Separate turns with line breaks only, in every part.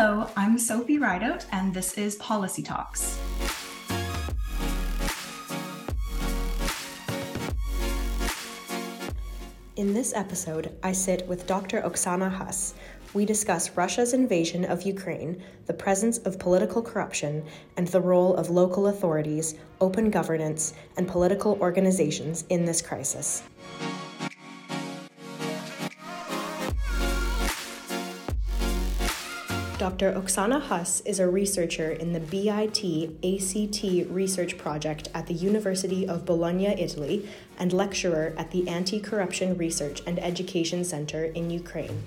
Hello, I'm Sophie Rideout, and this is Policy Talks.
In this episode, I sit with Dr. Oksana Huss. We discuss Russia's invasion of Ukraine, the presence of political corruption, and the role of local authorities, open governance, and political organizations in this crisis. Dr. Oksana Huss is a researcher in the BIT ACT research project at the University of Bologna, Italy, and lecturer at the Anti Corruption Research and Education Center in Ukraine.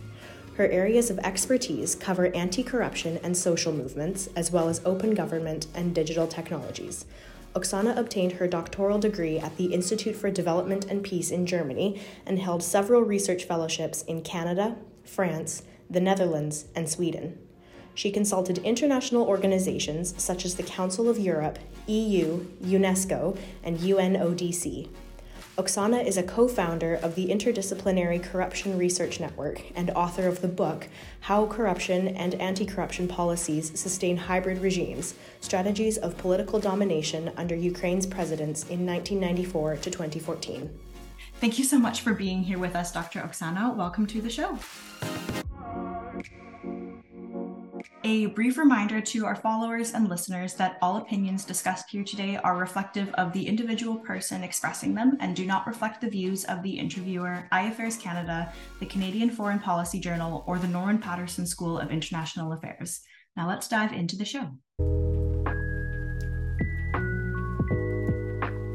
Her areas of expertise cover anti corruption and social movements, as well as open government and digital technologies. Oksana obtained her doctoral degree at the Institute for Development and Peace in Germany and held several research fellowships in Canada, France, the Netherlands, and Sweden. She consulted international organizations such as the Council of Europe, EU, UNESCO, and UNODC. Oksana is a co founder of the Interdisciplinary Corruption Research Network and author of the book How Corruption and Anti Corruption Policies Sustain Hybrid Regimes Strategies of Political Domination Under Ukraine's Presidents in 1994 to 2014.
Thank you so much for being here with us, Dr. Oksana. Welcome to the show. A brief reminder to our followers and listeners that all opinions discussed here today are reflective of the individual person expressing them and do not reflect the views of the interviewer, iAffairs Canada, the Canadian Foreign Policy Journal, or the Norman Paterson School of International Affairs. Now let's dive into the show.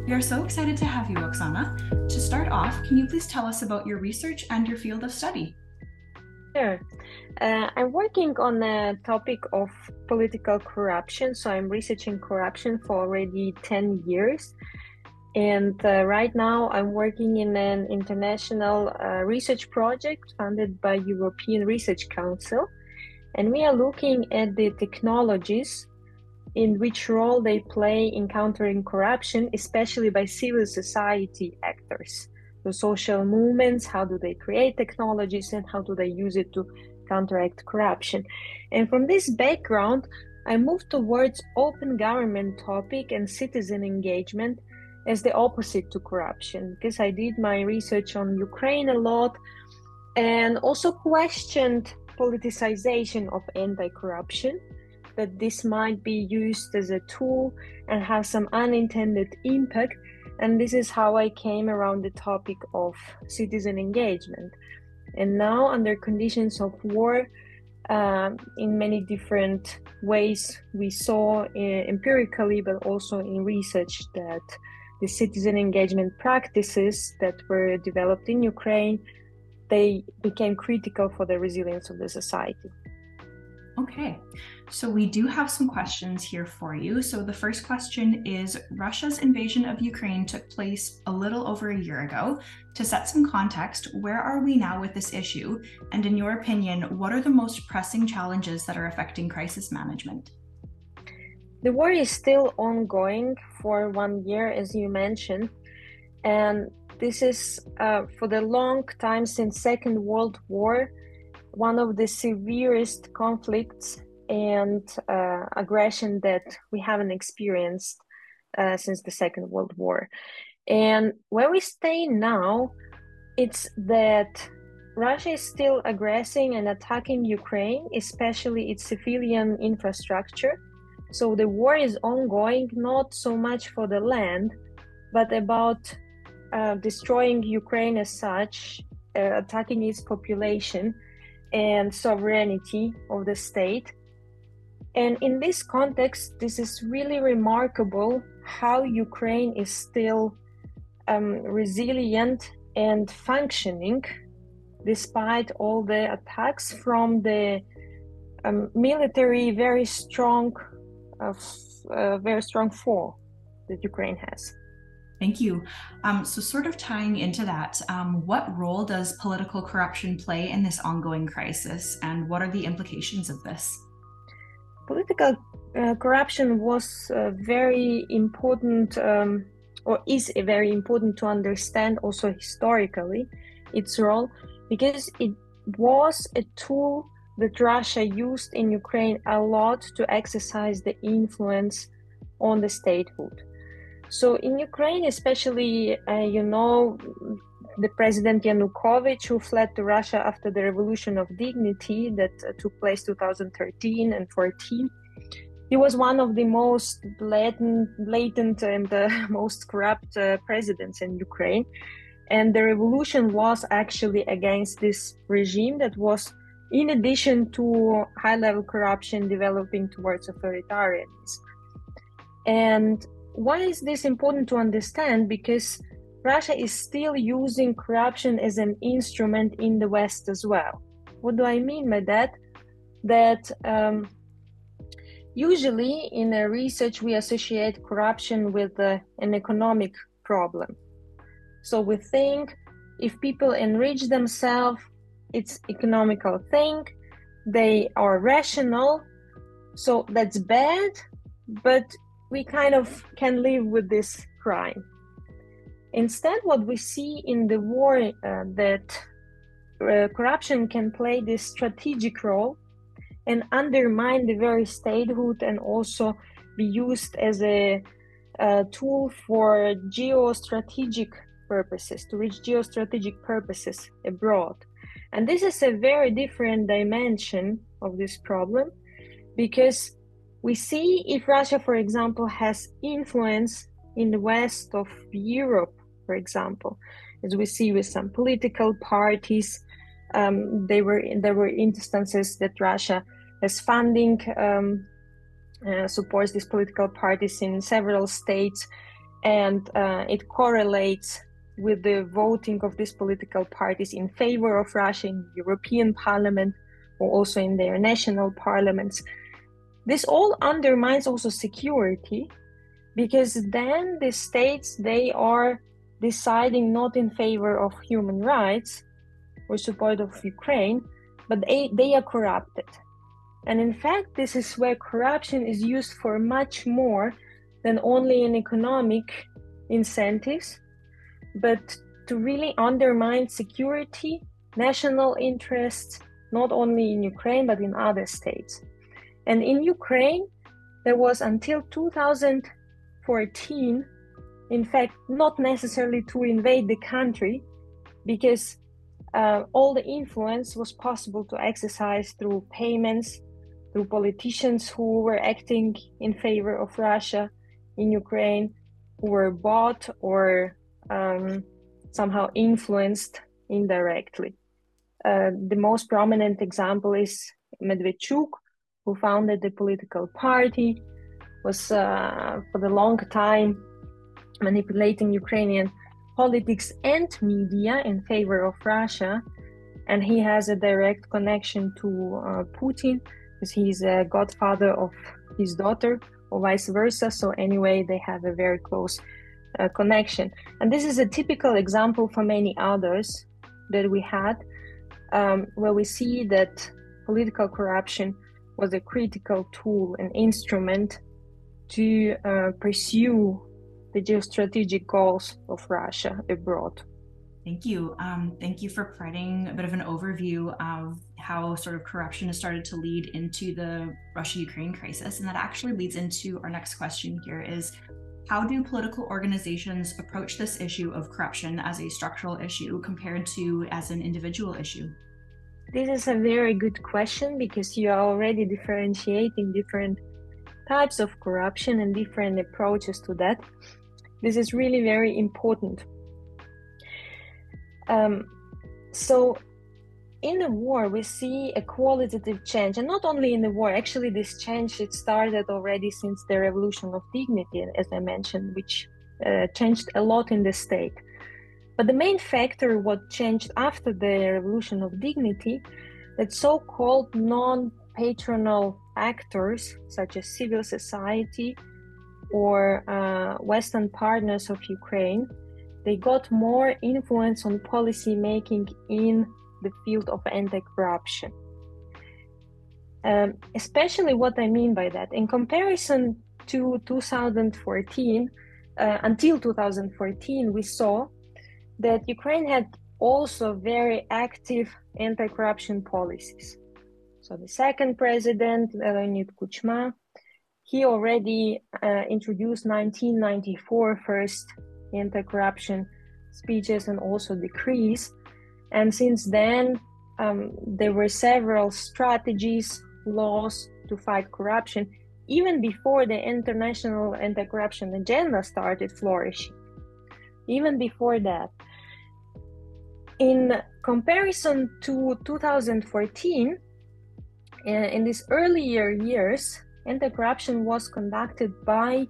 We are so excited to have you, Oksana. To start off, can you please tell us about your research and your field of study?
Sure. Uh, I'm working on the topic of political corruption. So I'm researching corruption for already 10 years. And uh, right now I'm working in an international uh, research project funded by European Research Council. And we are looking at the technologies in which role they play in countering corruption, especially by civil society actors the social movements, how do they create technologies, and how do they use it to counteract corruption. And from this background, I moved towards open government topic and citizen engagement as the opposite to corruption because I did my research on Ukraine a lot and also questioned politicization of anti-corruption that this might be used as a tool and have some unintended impact and this is how I came around the topic of citizen engagement. And now, under conditions of war, um, in many different ways, we saw uh, empirically, but also in research, that the citizen engagement practices that were developed in Ukraine they became critical for the resilience of the society.
Okay, so we do have some questions here for you. So the first question is Russia's invasion of Ukraine took place a little over a year ago. To set some context, where are we now with this issue? And in your opinion, what are the most pressing challenges that are affecting crisis management?
The war is still ongoing for one year, as you mentioned. And this is uh, for the long time since Second World War one of the severest conflicts and uh, aggression that we haven't experienced uh, since the Second World War. And where we stay now, it's that Russia is still aggressing and attacking Ukraine, especially its civilian infrastructure. So the war is ongoing, not so much for the land, but about uh, destroying Ukraine as such, uh, attacking its population and sovereignty of the state. And in this context, this is really remarkable how Ukraine is still um, resilient and functioning despite all the attacks from the um, military, very strong, uh, uh, very strong foe that Ukraine has.
Thank you. Um, so, sort of tying into that, um, what role does political corruption play in this ongoing crisis, and what are the implications of this?
Political uh, corruption was uh, very important, um, or is very important to understand also historically its role, because it was a tool that Russia used in Ukraine a lot to exercise the influence on the statehood. So in Ukraine, especially, uh, you know, the president Yanukovych, who fled to Russia after the Revolution of Dignity that uh, took place 2013 and 14. He was one of the most blatant, blatant and uh, most corrupt uh, presidents in Ukraine. And the revolution was actually against this regime that was, in addition to high level corruption, developing towards authoritarianism. And why is this important to understand? Because Russia is still using corruption as an instrument in the West as well. What do I mean by that? That um, usually in a research we associate corruption with uh, an economic problem. So we think if people enrich themselves, it's economical thing. They are rational, so that's bad, but we kind of can live with this crime. Instead, what we see in the war uh, that uh, corruption can play this strategic role and undermine the very statehood and also be used as a, a tool for geostrategic purposes to reach geostrategic purposes abroad and this is a very different dimension of this problem because we see if Russia, for example, has influence in the west of Europe, for example, as we see with some political parties. Um, they were there were instances that Russia has funding um, uh, supports these political parties in several states, and uh, it correlates with the voting of these political parties in favor of Russia in the European Parliament or also in their national parliaments. This all undermines also security because then the states they are deciding not in favor of human rights or support of Ukraine, but they, they are corrupted. And in fact, this is where corruption is used for much more than only in economic incentives, but to really undermine security, national interests, not only in Ukraine, but in other states. And in Ukraine, there was until 2014, in fact, not necessarily to invade the country, because uh, all the influence was possible to exercise through payments, through politicians who were acting in favor of Russia in Ukraine, who were bought or um, somehow influenced indirectly. Uh, the most prominent example is Medvedchuk, who founded the political party, was uh, for the long time manipulating Ukrainian politics and media in favor of Russia. And he has a direct connection to uh, Putin because he's a godfather of his daughter, or vice versa. So, anyway, they have a very close uh, connection. And this is a typical example for many others that we had, um, where we see that political corruption was a critical tool and instrument to uh, pursue the geostrategic goals of Russia abroad.
Thank you. Um, thank you for providing a bit of an overview of how sort of corruption has started to lead into the Russia-Ukraine crisis, and that actually leads into our next question. Here is, how do political organizations approach this issue of corruption as a structural issue compared to as an individual issue?
This is a very good question because you are already differentiating different types of corruption and different approaches to that. This is really very important. Um, so, in the war, we see a qualitative change, and not only in the war. Actually, this change it started already since the Revolution of Dignity, as I mentioned, which uh, changed a lot in the state. But the main factor what changed after the revolution of dignity that so-called non-patronal actors such as civil society or uh, Western partners of Ukraine, they got more influence on policy making in the field of anti-corruption. Um, especially what I mean by that, in comparison to 2014, uh, until 2014, we saw that Ukraine had also very active anti corruption policies. So the second president, Leonid Kuchma, he already uh, introduced 1994 first anti-corruption speeches and also decrees. And since then, um, there were several strategies, laws to fight corruption, even before the international anti-corruption agenda started flourishing. Even before that. In comparison to 2014, uh, in these earlier years, anti-corruption was conducted by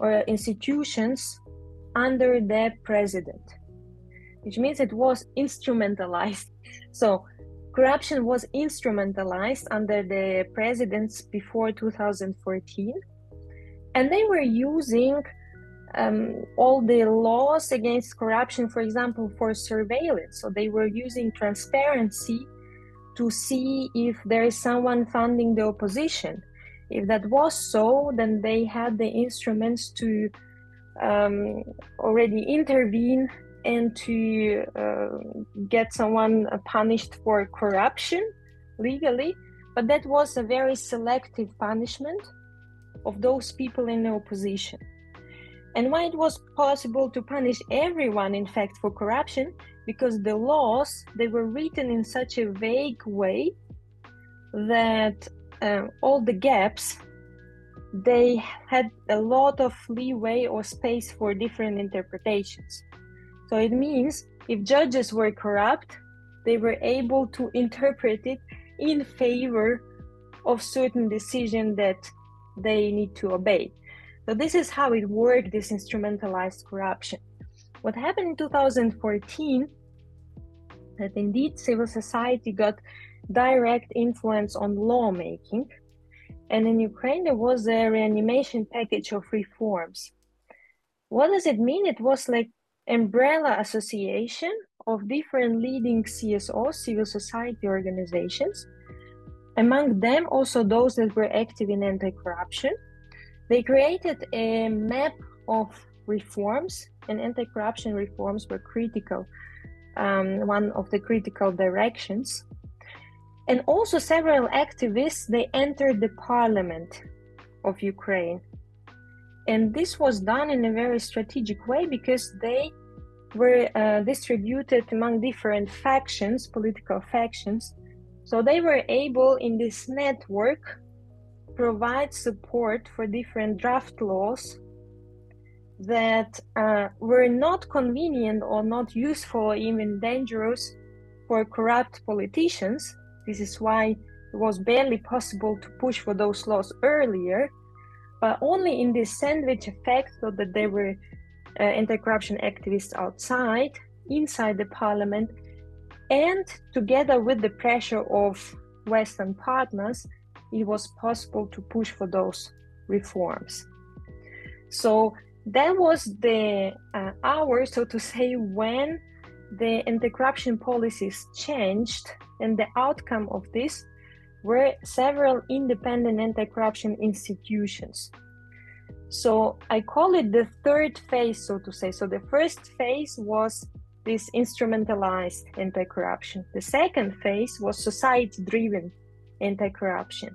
uh, institutions under the president, which means it was instrumentalized. So corruption was instrumentalized under the presidents before 2014, and they were using um, all the laws against corruption, for example, for surveillance. So they were using transparency to see if there is someone funding the opposition. If that was so, then they had the instruments to um, already intervene and to uh, get someone punished for corruption legally. But that was a very selective punishment of those people in the opposition. And why it was possible to punish everyone, in fact, for corruption? Because the laws they were written in such a vague way that uh, all the gaps they had a lot of leeway or space for different interpretations. So it means if judges were corrupt, they were able to interpret it in favor of certain decision that they need to obey. So this is how it worked, this instrumentalized corruption. What happened in 2014 that indeed civil society got direct influence on lawmaking and in Ukraine, there was a reanimation package of reforms. What does it mean? It was like umbrella association of different leading CSOs, civil society organizations. Among them, also those that were active in anti-corruption. They created a map of reforms, and anti-corruption reforms were critical, um, one of the critical directions. And also several activists they entered the parliament of ukraine. And this was done in a very strategic way because they were uh, distributed among different factions political factions. So they were able in this network provide support for different draft laws that uh, were not convenient or not useful or even dangerous for corrupt politicians. This is why it was barely possible to push for those laws earlier, but only in this sandwich effect, so that there were uh, anti corruption activists outside, inside the parliament, and together with the pressure of Western partners, it was possible to push for those reforms. So that was the uh, hour, so to say, when the anti-corruption policies changed and the outcome of this were several independent anti-corruption institutions. So i call it the third phase so to say. So the first phase was this instrumentalized anti-corruption. The second phase was society driven anti-corruption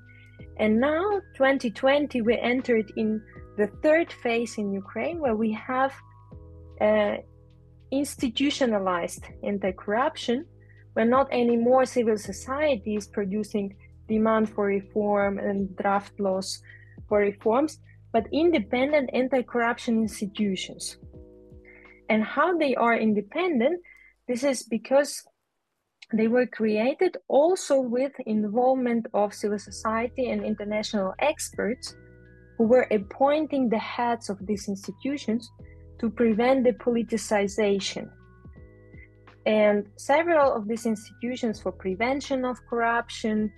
and now 2020 we entered in the third phase in ukraine where we have uh, institutionalized anti-corruption where not anymore civil society is producing demand for reform and draft laws for reforms but independent anti-corruption institutions. And how they are independent this is because they were created also with involvement of civil society and international experts who were appointing the heads of these institutions to prevent the politicization. And several of these institutions for prevention of corruption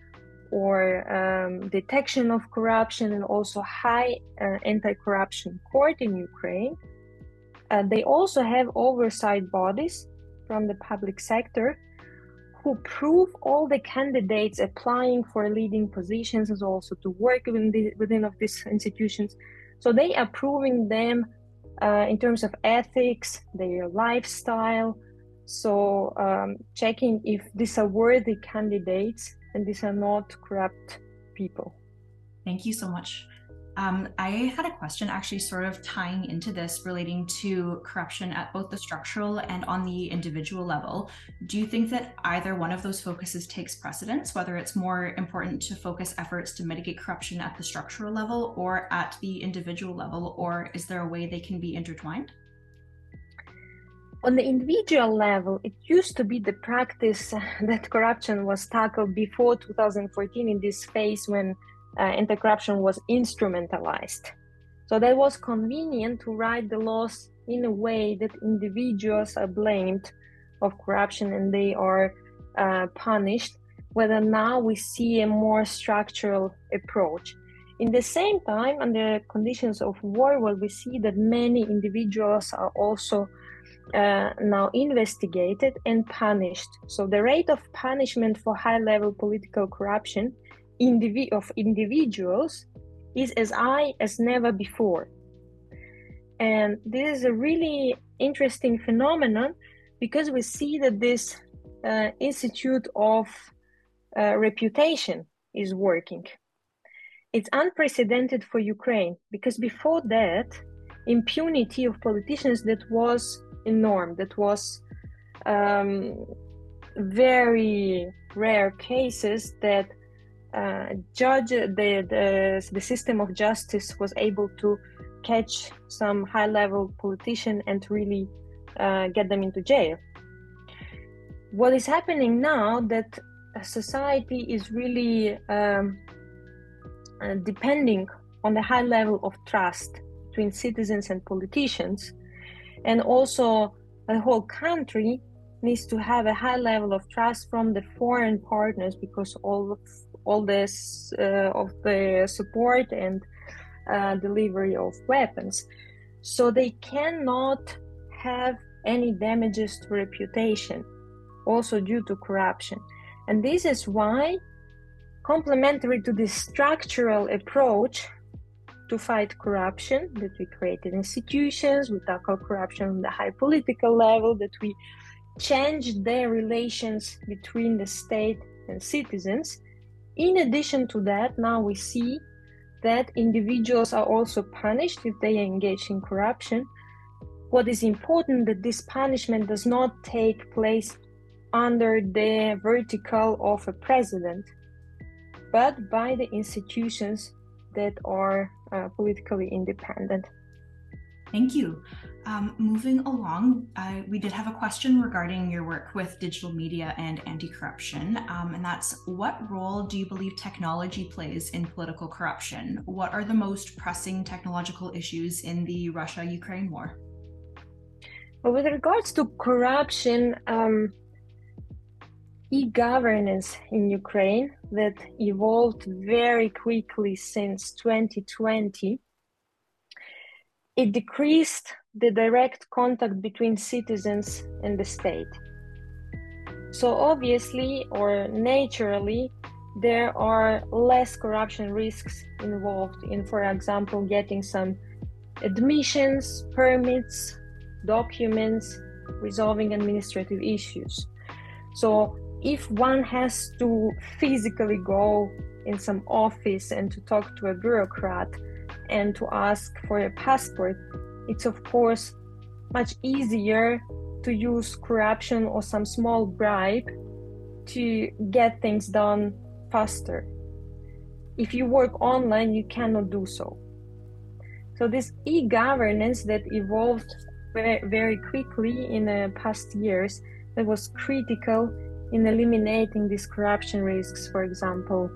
or um, detection of corruption and also high uh, anti-corruption court in Ukraine, uh, they also have oversight bodies from the public sector who prove all the candidates applying for leading positions as also to work within, the, within of these institutions. So they are proving them uh, in terms of ethics, their lifestyle. So, um, checking if these are worthy candidates and these are not corrupt people.
Thank you so much. Um, I had a question actually sort of tying into this relating to corruption at both the structural and on the individual level. Do you think that either one of those focuses takes precedence, whether it's more important to focus efforts to mitigate corruption at the structural level or at the individual level, or is there a way they can be intertwined?
On the individual level, it used to be the practice that corruption was tackled before 2014 in this phase when uh, anti-corruption was instrumentalized. So that was convenient to write the laws in a way that individuals are blamed of corruption and they are uh, punished. Whether now we see a more structural approach. In the same time, under conditions of war, where we see that many individuals are also uh, now investigated and punished. So the rate of punishment for high-level political corruption indivi- of individuals is as high as never before. And this is a really interesting phenomenon because we see that this uh, institute of uh, reputation is working. It's unprecedented for Ukraine because before that, impunity of politicians that was a norm, that was um, very rare cases that uh, judge the, the the system of justice was able to catch some high level politician and really uh, get them into jail. What is happening now that society is really um, uh, depending on the high level of trust between citizens and politicians and also the whole country needs to have a high level of trust from the foreign partners because all of all this uh, of the support and uh, delivery of weapons. So they cannot have any damages to reputation, also due to corruption. And this is why, complementary to this structural approach to fight corruption, that we created institutions, we tackle corruption on the high political level, that we change the relations between the state and citizens, in addition to that, now we see that individuals are also punished if they engage in corruption. What is important that this punishment does not take place under the vertical of a president, but by the institutions that are uh, politically independent.
Thank you. Um, moving along, we did have a question regarding your work with digital media and anti corruption. Um, and that's what role do you believe technology plays in political corruption? What are the most pressing technological issues in the Russia Ukraine war?
Well, with regards to corruption, um, e governance in Ukraine that evolved very quickly since 2020 it decreased the direct contact between citizens and the state. So, obviously or naturally, there are less corruption risks involved in, for example, getting some admissions, permits, documents, resolving administrative issues. So, if one has to physically go in some office and to talk to a bureaucrat, and to ask for a passport, it's of course much easier to use corruption or some small bribe to get things done faster. If you work online, you cannot do so. So, this e governance that evolved very, very quickly in the past years that was critical in eliminating these corruption risks, for example,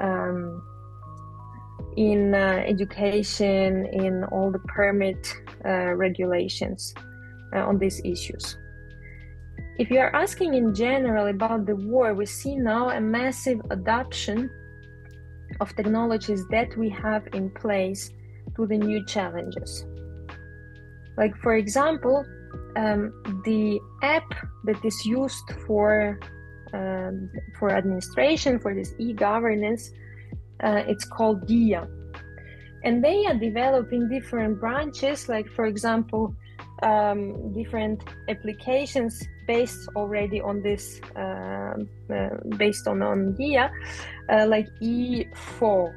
um, in uh, education, in all the permit uh, regulations uh, on these issues. If you are asking in general about the war, we see now a massive adoption of technologies that we have in place to the new challenges. Like, for example, um, the app that is used for um, for administration for this e-governance uh, it's called Diia. And they are developing different branches, like, for example, um, different applications based already on this, uh, uh, based on on Diia, uh, like E4.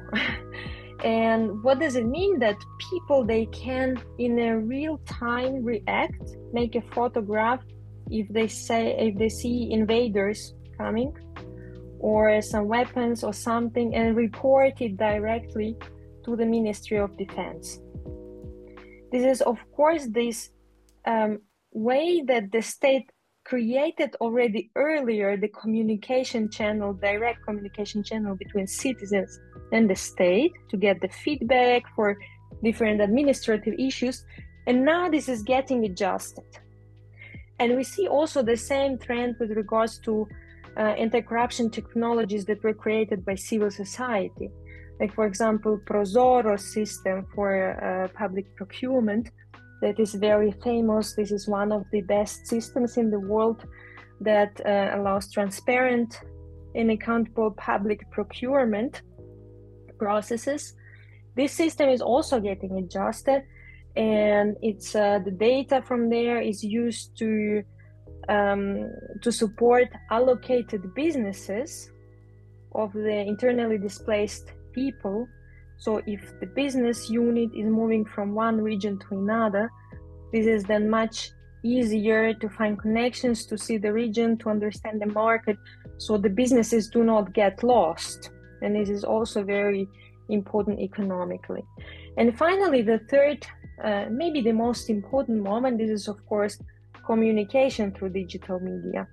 and what does it mean that people they can in a real time react, make a photograph if they say if they see invaders coming or some weapons or something and report it directly to the Ministry of Defense. This is, of course, this um, way that the state created already earlier the communication channel, direct communication channel between citizens and the state to get the feedback for different administrative issues. And now this is getting adjusted. And we see also the same trend with regards to uh, anti-corruption technologies that were created by civil society. Like, for example, ProZorro system for uh, public procurement that is very famous. This is one of the best systems in the world that uh, allows transparent and accountable public procurement processes. This system is also getting adjusted, and it's uh, the data from there is used to um, to support allocated businesses of the internally displaced people. So, if the business unit is moving from one region to another, this is then much easier to find connections, to see the region, to understand the market, so the businesses do not get lost. And this is also very important economically. And finally, the third, uh, maybe the most important moment, this is of course communication through digital media.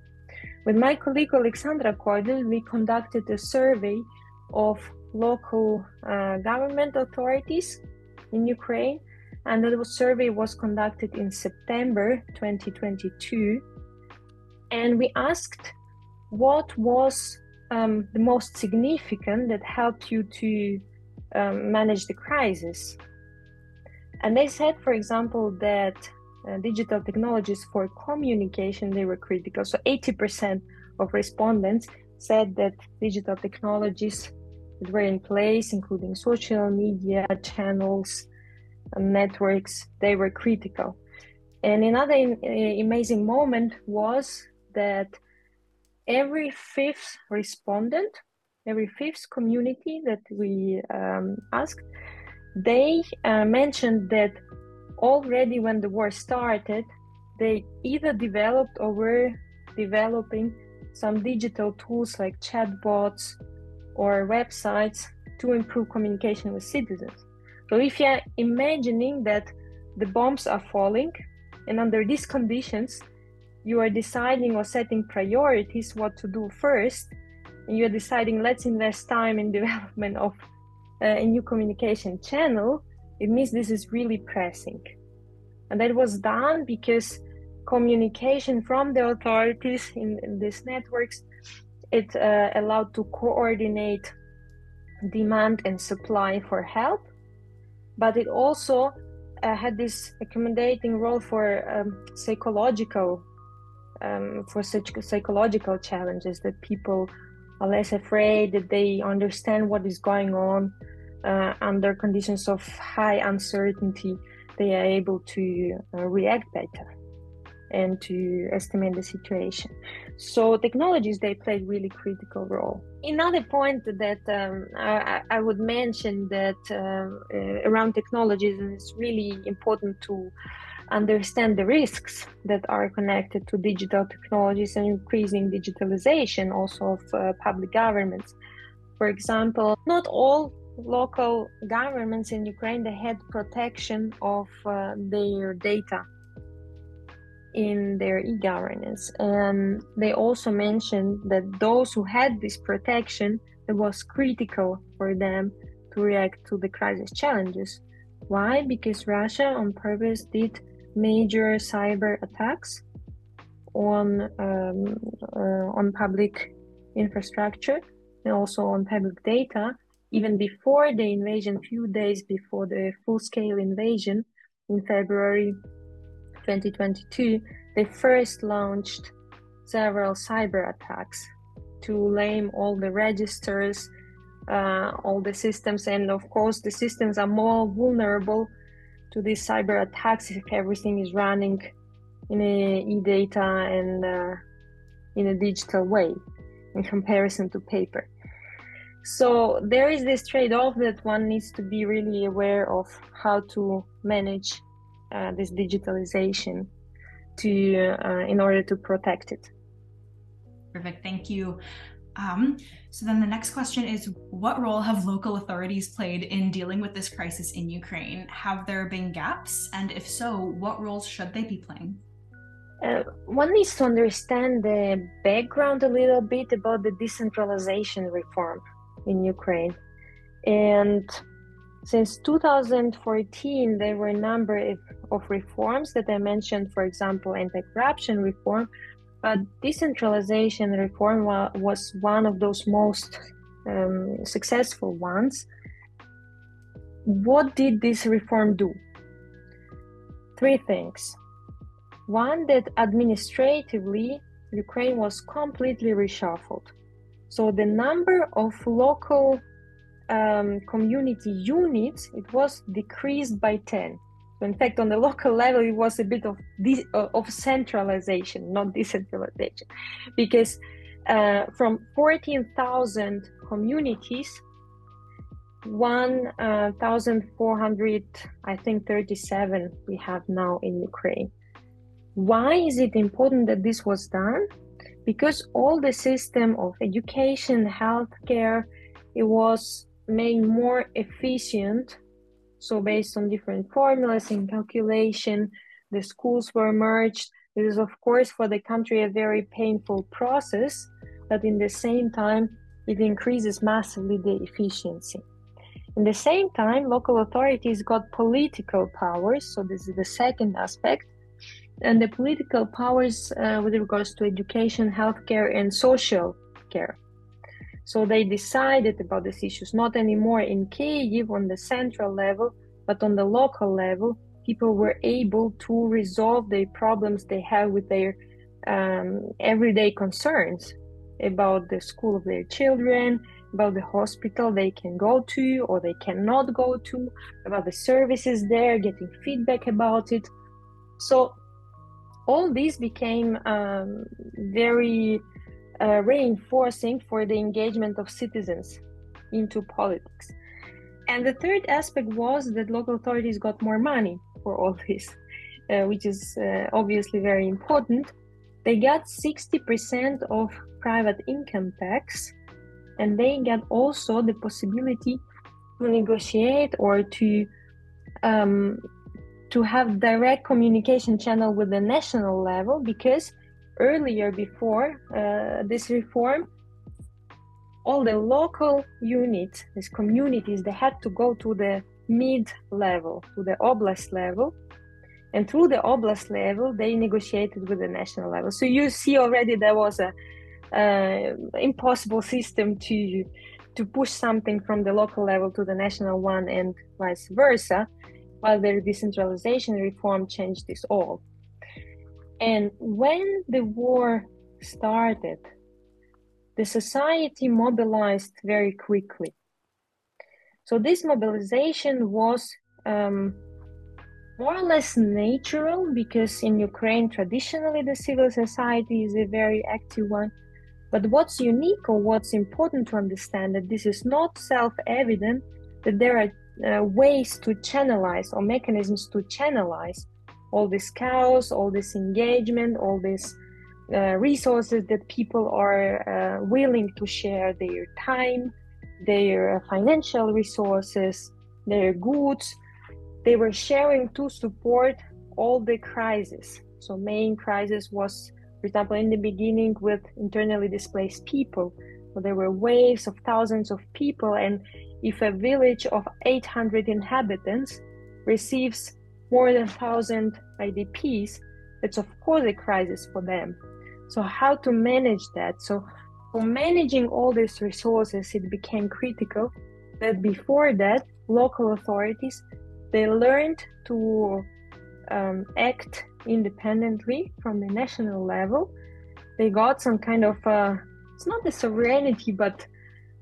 With my colleague Alexandra Keudel, we conducted a survey of local uh, government authorities in Ukraine, and the survey was conducted in September 2022. And we asked what was um, the most significant that helped you to um, manage the crisis. And they said, for example, that uh, digital technologies for communication they were critical. So 80% of respondents said that digital technologies that were in place including social media channels networks they were critical. And another in, uh, amazing moment was that every fifth respondent every fifth community that we um, asked they uh, mentioned that already when the war started, they either developed or were developing some digital tools like chatbots or websites to improve communication with citizens. So if you're imagining that the bombs are falling and under these conditions you are deciding or setting priorities what to do first and you're deciding let's invest time in development of uh, a new communication channel it means this is really pressing. And that was done because communication from the authorities in, in these networks it uh, allowed to coordinate demand and supply for help but it also uh, had this accommodating role for um, psychological um, for such psychological challenges that people are less afraid that they understand what is going on uh, under conditions of high uncertainty, they are able to uh, react better and to estimate the situation. So technologies they play really critical role. Another point that um, I, I, would mention that uh, uh around technologies it's really important to understand the risks that are connected to digital technologies and increasing digitalization also of uh, public governments. For example, not all local governments in Ukraine they had protection of uh, their data in their e-governance. And they also mentioned that those who had this protection it was critical for them to react to the crisis challenges. Why? Because russia on purpose did major cyber attacks on um, uh, on public infrastructure and also on public data even before the invasion, few days before the full-scale invasion in February 2022, they first launched several cyber attacks to lame all the registers, uh, all the systems, and of course, the systems are more vulnerable to these cyber attacks if everything is running in a e-data and uh, in a digital way in comparison to paper. So there is this trade-off that one needs to be really aware of how to manage uh, this digitalization to uh, in order to protect it.
Perfect. Thank you. Um, so then the next question is what role have local authorities played in dealing with this crisis in Ukraine? Have there been gaps? And if so, what roles should they be playing?
Uh, one needs to understand the background a little bit about the decentralization reform in Ukraine. And since 2014, there were a number of reforms that I mentioned, for example, anti corruption reform, but decentralization reform was one of those most um, successful ones. What did this reform do? Three things. One, that administratively, Ukraine was completely reshuffled. So the number of local um, community units it was decreased by 10 so in fact, on the local level, it was a bit of uh, of centralization, not decentralization, because uh, from 14,000 communities, 1,400, I think 37 we have now in Ukraine. Why is it important that this was done? Because all the system of education, healthcare, it was made more efficient so based on different formulas and calculation, the schools were merged. This is of course for the country a very painful process, but in the same time, it increases massively the efficiency. In the same time, local authorities got political powers. So this is the second aspect. And the political powers uh, with regards to education, healthcare, and social care. So they decided about these issues, not anymore in Kiev on the central level, but on the local level. People were able to resolve the problems they have with their um, everyday concerns about the school of their children, about the hospital they can go to or they cannot go to, about the services there, getting feedback about it. So all this became um, very uh, reinforcing for the engagement of citizens into politics. And the third aspect was that local authorities got more money for all this, uh, which is uh, obviously very important. They got 60% of private income tax, and they got also the possibility to negotiate or to um, to have direct communication channel with the national level because earlier before uh, this reform all the local units these communities they had to go to the mid level to the oblast level. And through the oblast level they negotiated with the national level. So you see already there was a uh, impossible system to to push something from the local level to the national one and vice versa while the decentralization reform changed this all and when the war started, the society mobilized very quickly. So, this mobilization was um, more or less natural because in Ukraine, traditionally, the civil society is a very active one. But what's unique or what's important to understand that this is not self evident, that there are uh, ways to channelize or mechanisms to channelize all this chaos, all this engagement, all these uh, resources that people are uh, willing to share their time, their financial resources, their goods. They were sharing to support all the crises. So main crisis was, for example, in the beginning with internally displaced people. So there were waves of thousands of people, and if a village of 800 inhabitants receives more than 1,000 IDPs, it's of course a crisis for them. So, how to manage that? So, for managing all these resources, it became critical that before that, local authorities they learned to um, act independently from the national level. They got some kind of uh, it's not a sovereignty, but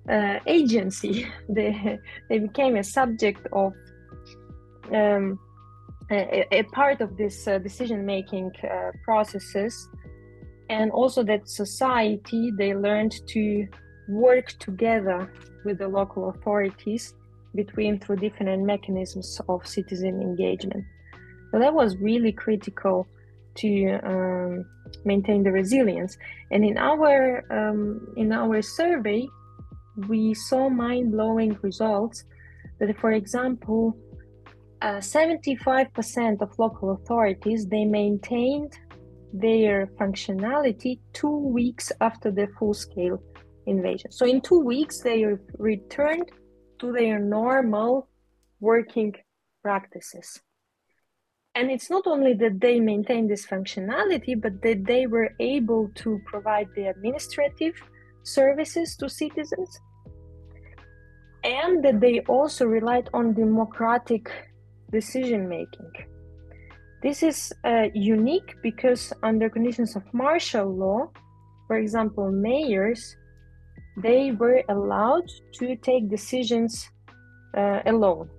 uh, agency. they they became a subject of um, a, a, part of this uh, decision making uh, processes. And also that society they learned to work together with the local authorities between through different mechanisms of citizen engagement. So that was really critical to um, maintain the resilience. And in our um, in our survey we saw mind-blowing results that for example uh, 75% of local authorities they maintained their functionality two weeks after the full-scale invasion. So in two weeks they returned to their normal working practices. And it's not only that they maintained this functionality but that they were able to provide the administrative services to citizens and that they also relied on democratic decision making. This is uh, unique because under conditions of martial law, for example, mayors, they were allowed to take decisions uh, alone,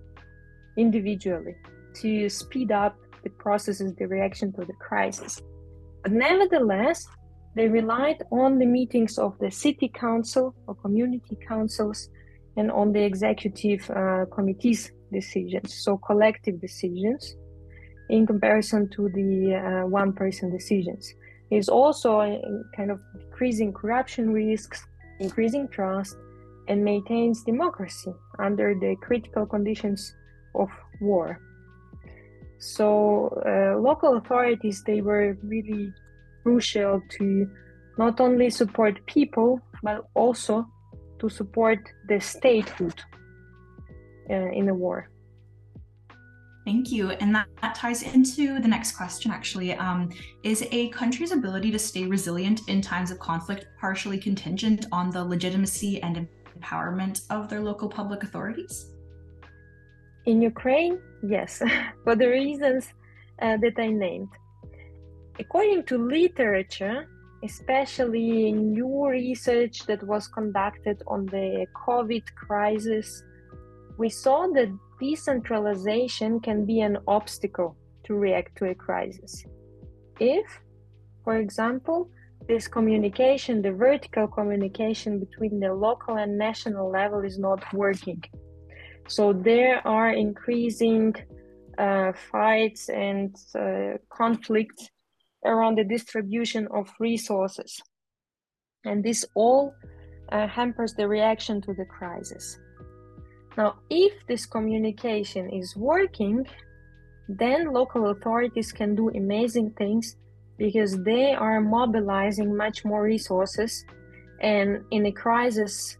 individually, to speed up the processes, the reaction to the crisis. But nevertheless, they relied on the meetings of the city council or community councils and on the executive uh, committees decisions, so collective decisions, in comparison to the uh, one person decisions. Is also kind of decreasing corruption risks, increasing trust, and maintains democracy under the critical conditions of war. So uh, local authorities they were really crucial to not only support people but also to support the statehood uh, in the war.
Thank you. And that, that, ties into the next question, actually. Um, is a country's ability to stay resilient in times of conflict partially contingent on the legitimacy and empowerment of their local public authorities?
In Ukraine, yes, for the reasons uh, that I named. According to literature, especially new research that was conducted on the COVID crisis we saw that decentralization can be an obstacle to react to a crisis. If, for example, this communication, the vertical communication between the local and national level is not working. So there are increasing uh, fights and uh, conflicts around the distribution of resources. And this all uh, hampers the reaction to the crisis. Now, if this communication is working, then local authorities can do amazing things because they are mobilizing much more resources. And in a crisis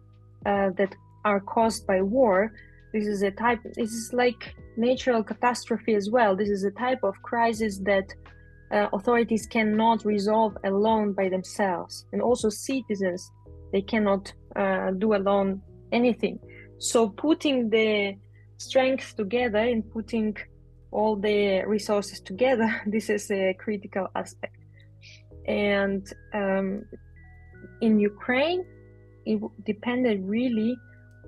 uh, that are caused by war, this is a type, this is like natural catastrophe as well. This is a type of crisis that uh, authorities cannot resolve alone by themselves. And also citizens, they cannot uh, do alone anything. So putting the strength together and putting all the resources together, this is a critical aspect. And um, in Ukraine, it depended really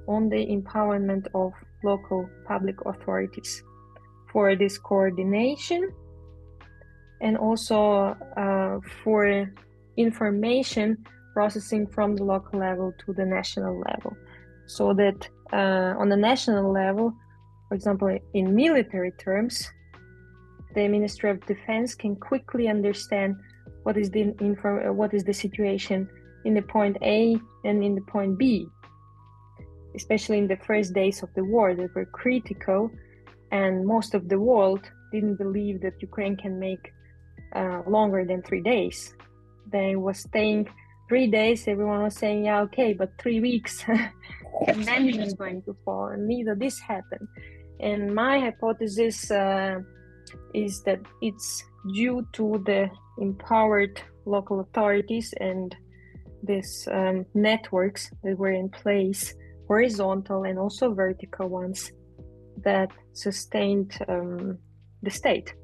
on the empowerment of local public authorities for this coordination and also uh, for information processing from the local level to the national level so that uh, on the national level, for example, in military terms, the Ministry of Defense can quickly understand what is the info, what is the situation in the point A and in the point B. Especially in the first days of the war, they were critical, and most of the world didn't believe that Ukraine can make uh, longer than three days. They was staying three days. Everyone was saying, "Yeah, okay," but three weeks. and then it is going to fall. And neither this happened. And my hypothesis uh, is that it's due to the empowered local authorities and these um, networks that were in place, horizontal and also vertical ones, that sustained um, the state.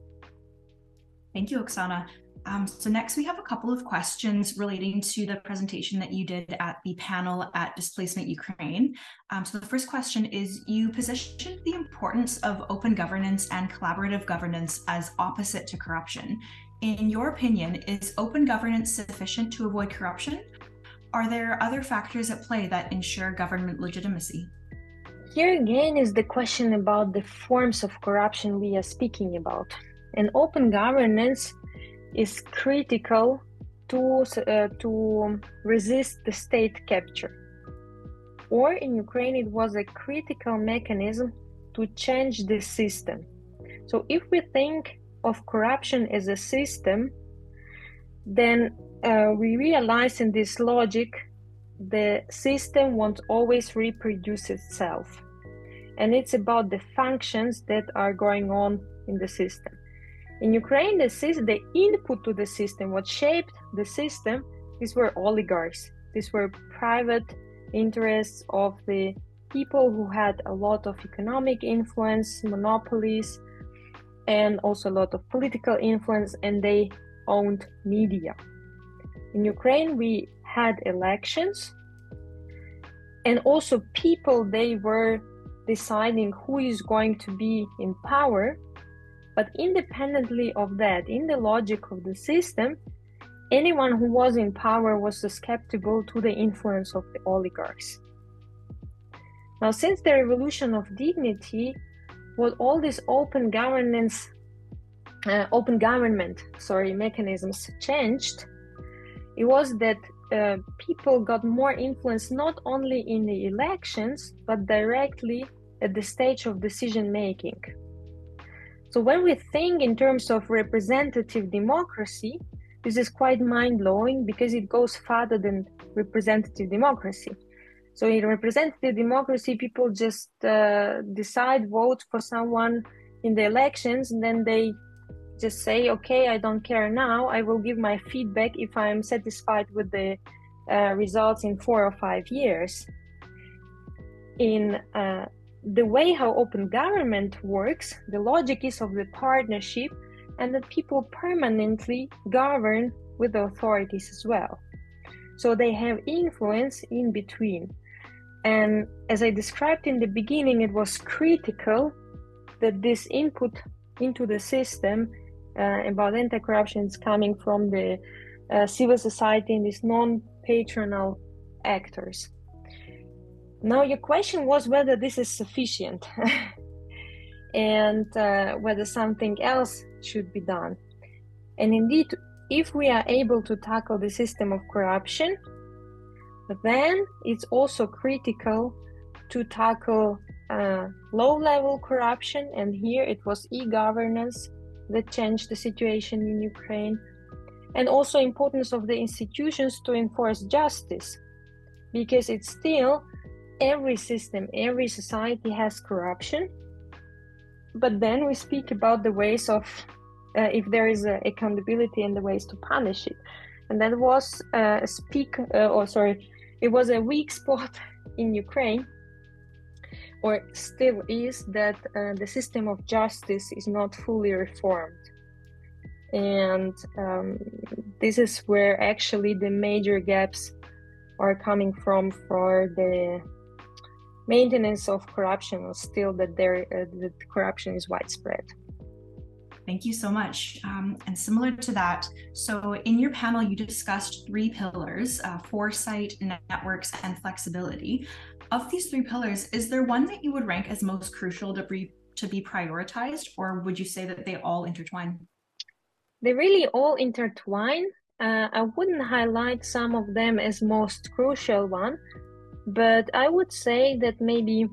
Thank you, Oksana. Um, so next we have a couple of questions relating to the presentation that you did at the panel at Displacement Ukraine. Um, so the first question is, you positioned the importance of open governance and collaborative governance as opposite to corruption. In your opinion, is open governance sufficient to avoid corruption? Are there other factors at play that ensure government legitimacy?
Here again is the question about the forms of corruption we are speaking about. And open governance is critical to, uh, to resist the state capture. Or in Ukraine, it was a critical mechanism to change the system. So if we think of corruption as a system, then uh, we realize in this logic the system won't always reproduce itself. And it's about the functions that are going on in the system. In Ukraine, the, the input to the system, what shaped the system, these were oligarchs. These were private interests of the people who had a lot of economic influence, monopolies, and also a lot of political influence, and they owned media. In Ukraine, we had elections, and also people they were deciding who is going to be in power. But independently of that, in the logic of the system, anyone who was in power was susceptible to the influence of the oligarchs. Now, since the revolution of dignity, what all these open governance, uh, open government, sorry, mechanisms changed, it was that uh, people got more influence not only in the elections but directly at the stage of decision making. So when we think in terms of representative democracy, this is quite mind blowing because it goes further than representative democracy. So in representative democracy, people just uh, decide, vote for someone in the elections, and then they just say, okay, I don't care now. I will give my feedback if I'm satisfied with the uh, results in four or five years. In uh, the way how open government works, the logic is of the partnership and that people permanently govern with the authorities as well. So they have influence in between. And as I described in the beginning, it was critical that this input into the system uh, about anti corruption is coming from the uh, civil society and these non patronal actors. Now, your question was whether this is sufficient and uh, whether something else should be done. And indeed, if we are able to tackle the system of corruption, then it's also critical to tackle uh, low level corruption. And here it was e governance that changed the situation in Ukraine. And also importance of the institutions to enforce justice because it's still every system, every society has corruption. But then we speak about the ways of uh, if there is accountability and the ways to punish it. And that was uh, a speak, uh, or sorry, it was a weak spot in Ukraine, or still is, that uh, the system of justice is not fully reformed. And um, this is where actually the major gaps are coming from for the maintenance of corruption or still that there uh, that corruption is widespread.
Thank you so much. Um, and similar to that, so in your panel, you discussed three pillars uh, foresight, networks, and flexibility. Of these three pillars, is there one that you would rank as most crucial to be, to be prioritized, or would you say that they all intertwine?
They really all intertwine. Uh, I wouldn't highlight some of them as most crucial one, but I would say that maybe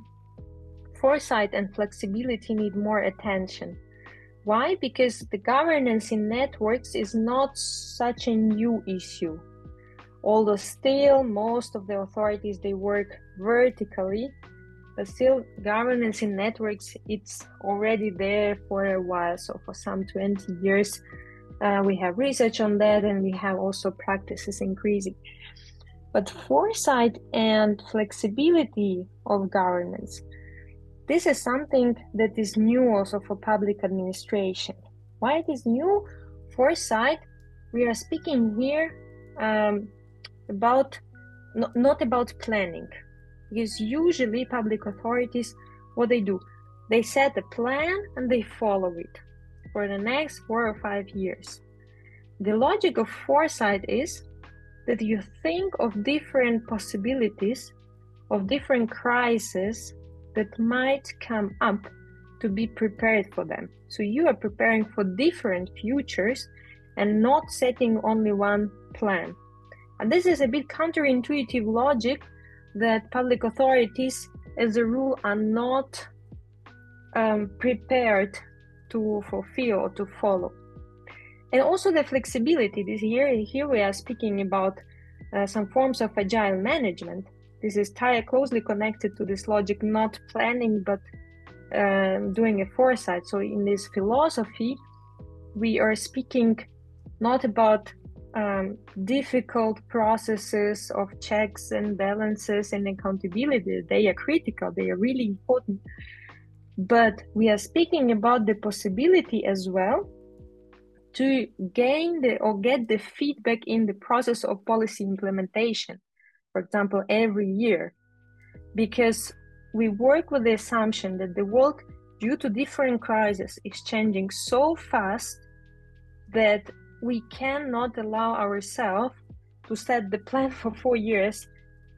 foresight and flexibility need more attention. Why? Because the governance in networks is not such a new issue. Although still most of the authorities they work vertically, but still governance in networks it's already there for a while. So for some 20 years, uh, we have research on that, and we have also practices increasing. But foresight and flexibility of governance, this is something that is new also for public administration. Why it is new? Foresight we are speaking here um, about no, not about planning because usually public authorities what they do they set a plan and they follow it for the next four or five years the logic of foresight is that you think of different possibilities of different crises that might come up to be prepared for them so you are preparing for different futures and not setting only one plan and this is a bit counterintuitive logic that public authorities, as a rule, are not um, prepared to fulfill or to follow. And also the flexibility. This here, here we are speaking about uh, some forms of agile management. This is closely connected to this logic, not planning but um, doing a foresight. So in this philosophy, we are speaking not about um, difficult processes of checks and balances and accountability. They are critical, they are really important. But we are speaking about the possibility as well to gain the or get the feedback in the process of policy implementation, for example, every year. Because we work with the assumption that the world, due to different crises, is changing so fast that we cannot allow ourselves to set the plan for four years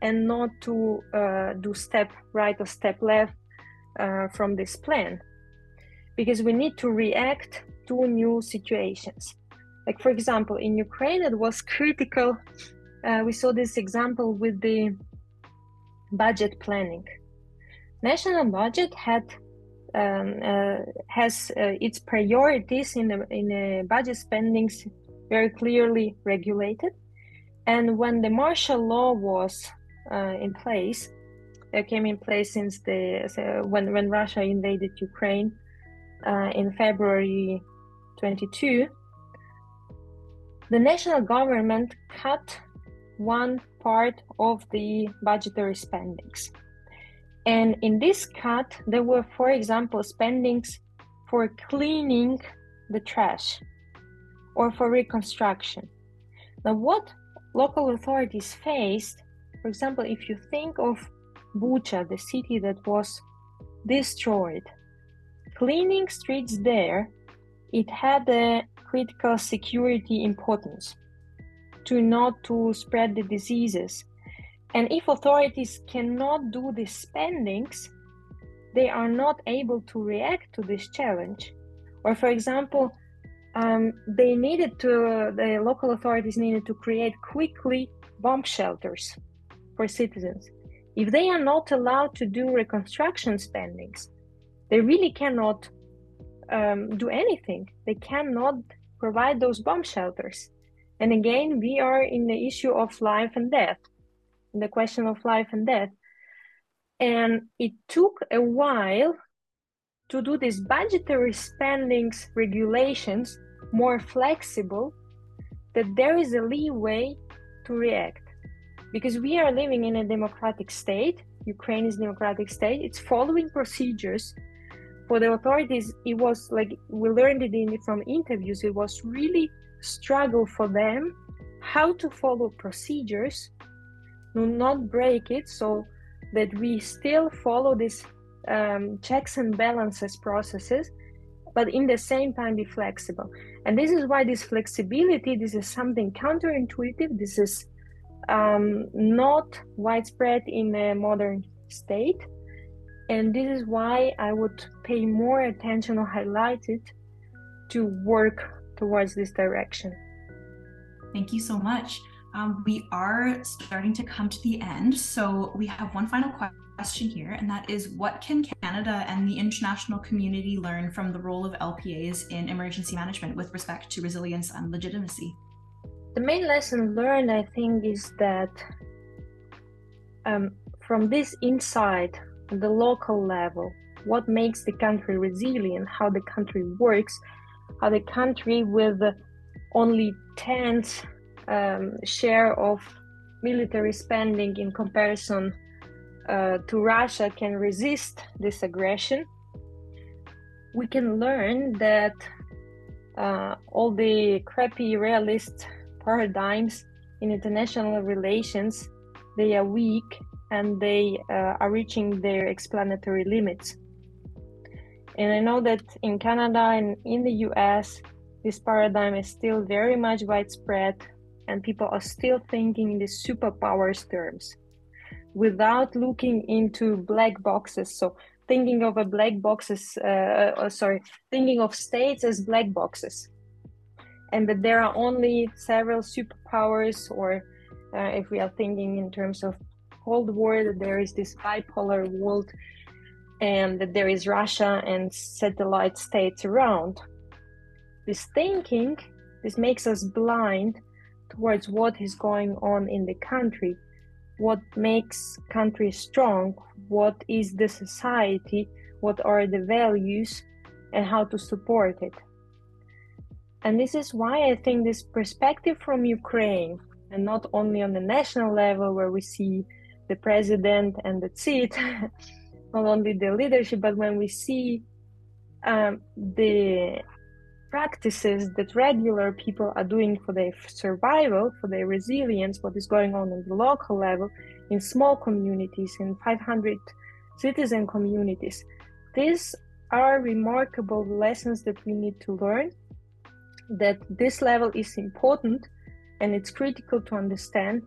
and not to uh, do step right or step left uh, from this plan because we need to react to new situations like for example in ukraine it was critical uh, we saw this example with the budget planning national budget had um, uh, has uh, its priorities in the in the budget spendings very clearly regulated. And when the martial law was uh, in place, it came in place since the when when Russia invaded Ukraine uh, in February 22, the national government cut one part of the budgetary spendings and in this cut, there were, for example, spendings for cleaning the trash or for reconstruction. Now, what local authorities faced, for example, if you think of Bucha, the city that was destroyed, cleaning streets there, it had a critical security importance to not to spread the diseases and if authorities cannot do the spendings, they are not able to react to this challenge. Or, for example, um, they needed to, the local authorities needed to create quickly bomb shelters for citizens. If they are not allowed to do reconstruction spendings, they really cannot um, do anything. They cannot provide those bomb shelters. And again, we are in the issue of life and death the question of life and death. And it took a while to do these budgetary spendings regulations more flexible, that there is a leeway to react. Because we are living in a democratic state, Ukraine is a democratic state, it's following procedures. For the authorities, it was like we learned it in, from interviews, it was really struggle for them how to follow procedures do not break it so that we still follow these um, checks and balances processes but in the same time be flexible. And this is why this flexibility this is something counterintuitive this is um, not widespread in a modern state and this is why i would pay more attention or highlight it to work towards this direction
thank you so much um, we are starting to come to the end. So we have one final question here, and that is what can Canada and the international community learn from the role of LPAs in emergency management with respect to resilience and legitimacy?
The main lesson learned, I think, is that um, from this insight, the local level, what makes the country resilient, how the country works, how the country with only tens um, share of military spending in comparison uh, to Russia can resist this aggression, we can learn that uh, all the crappy realist paradigms in international relations they are weak and they uh, are reaching their explanatory limits. And i know that in canada and in the us this paradigm is still very much widespread and people are still thinking in the superpowers terms. Without looking into black boxes so thinking of a black boxes uh, uh, sorry thinking of states as black boxes and that there are only several superpowers or uh, if we are thinking in terms of cold war that there is this bipolar world and that there is russia and satellite states around. This thinking this makes us blind towards what is going on in the country what makes country strong what is the society what are the values and how to support it. And this is why i think this perspective from ukraine and not only on the national level where we see the president and that's it not only the leadership but when we see um, the practices that regular people are doing for their survival, for their resilience, what is going on on the local level, in small communities, in 500 citizen communities. These are remarkable lessons that we need to learn, that this level is important and it's critical to understand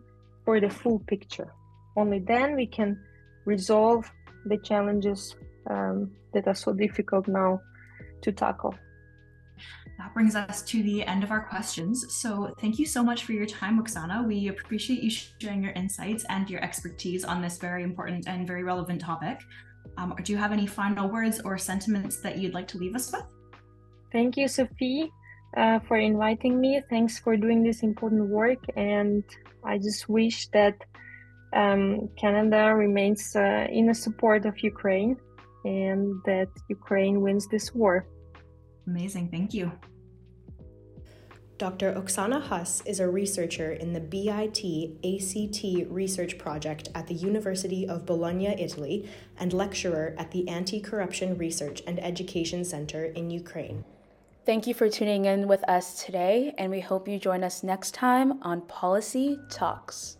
for the full picture. Only then we can resolve the challenges um, that are so difficult now to tackle.
That brings us to the end of our questions. So, thank you so much for your time, Oksana. We appreciate you sharing your insights and your expertise on this very important and very relevant topic. Um, do you have any final words or sentiments that you'd like to leave us with?
Thank you, Sophie, uh, for inviting me. Thanks for doing this important work. And I just wish that um, Canada remains uh, in the support of Ukraine and that Ukraine wins this war.
Amazing. Thank you.
Dr. Oksana Huss is a researcher in the BIT ACT research project at the University of Bologna, Italy, and lecturer at the Anti Corruption Research and Education Center in Ukraine.
Thank you for tuning in with us today, and we hope you join us next time on Policy Talks.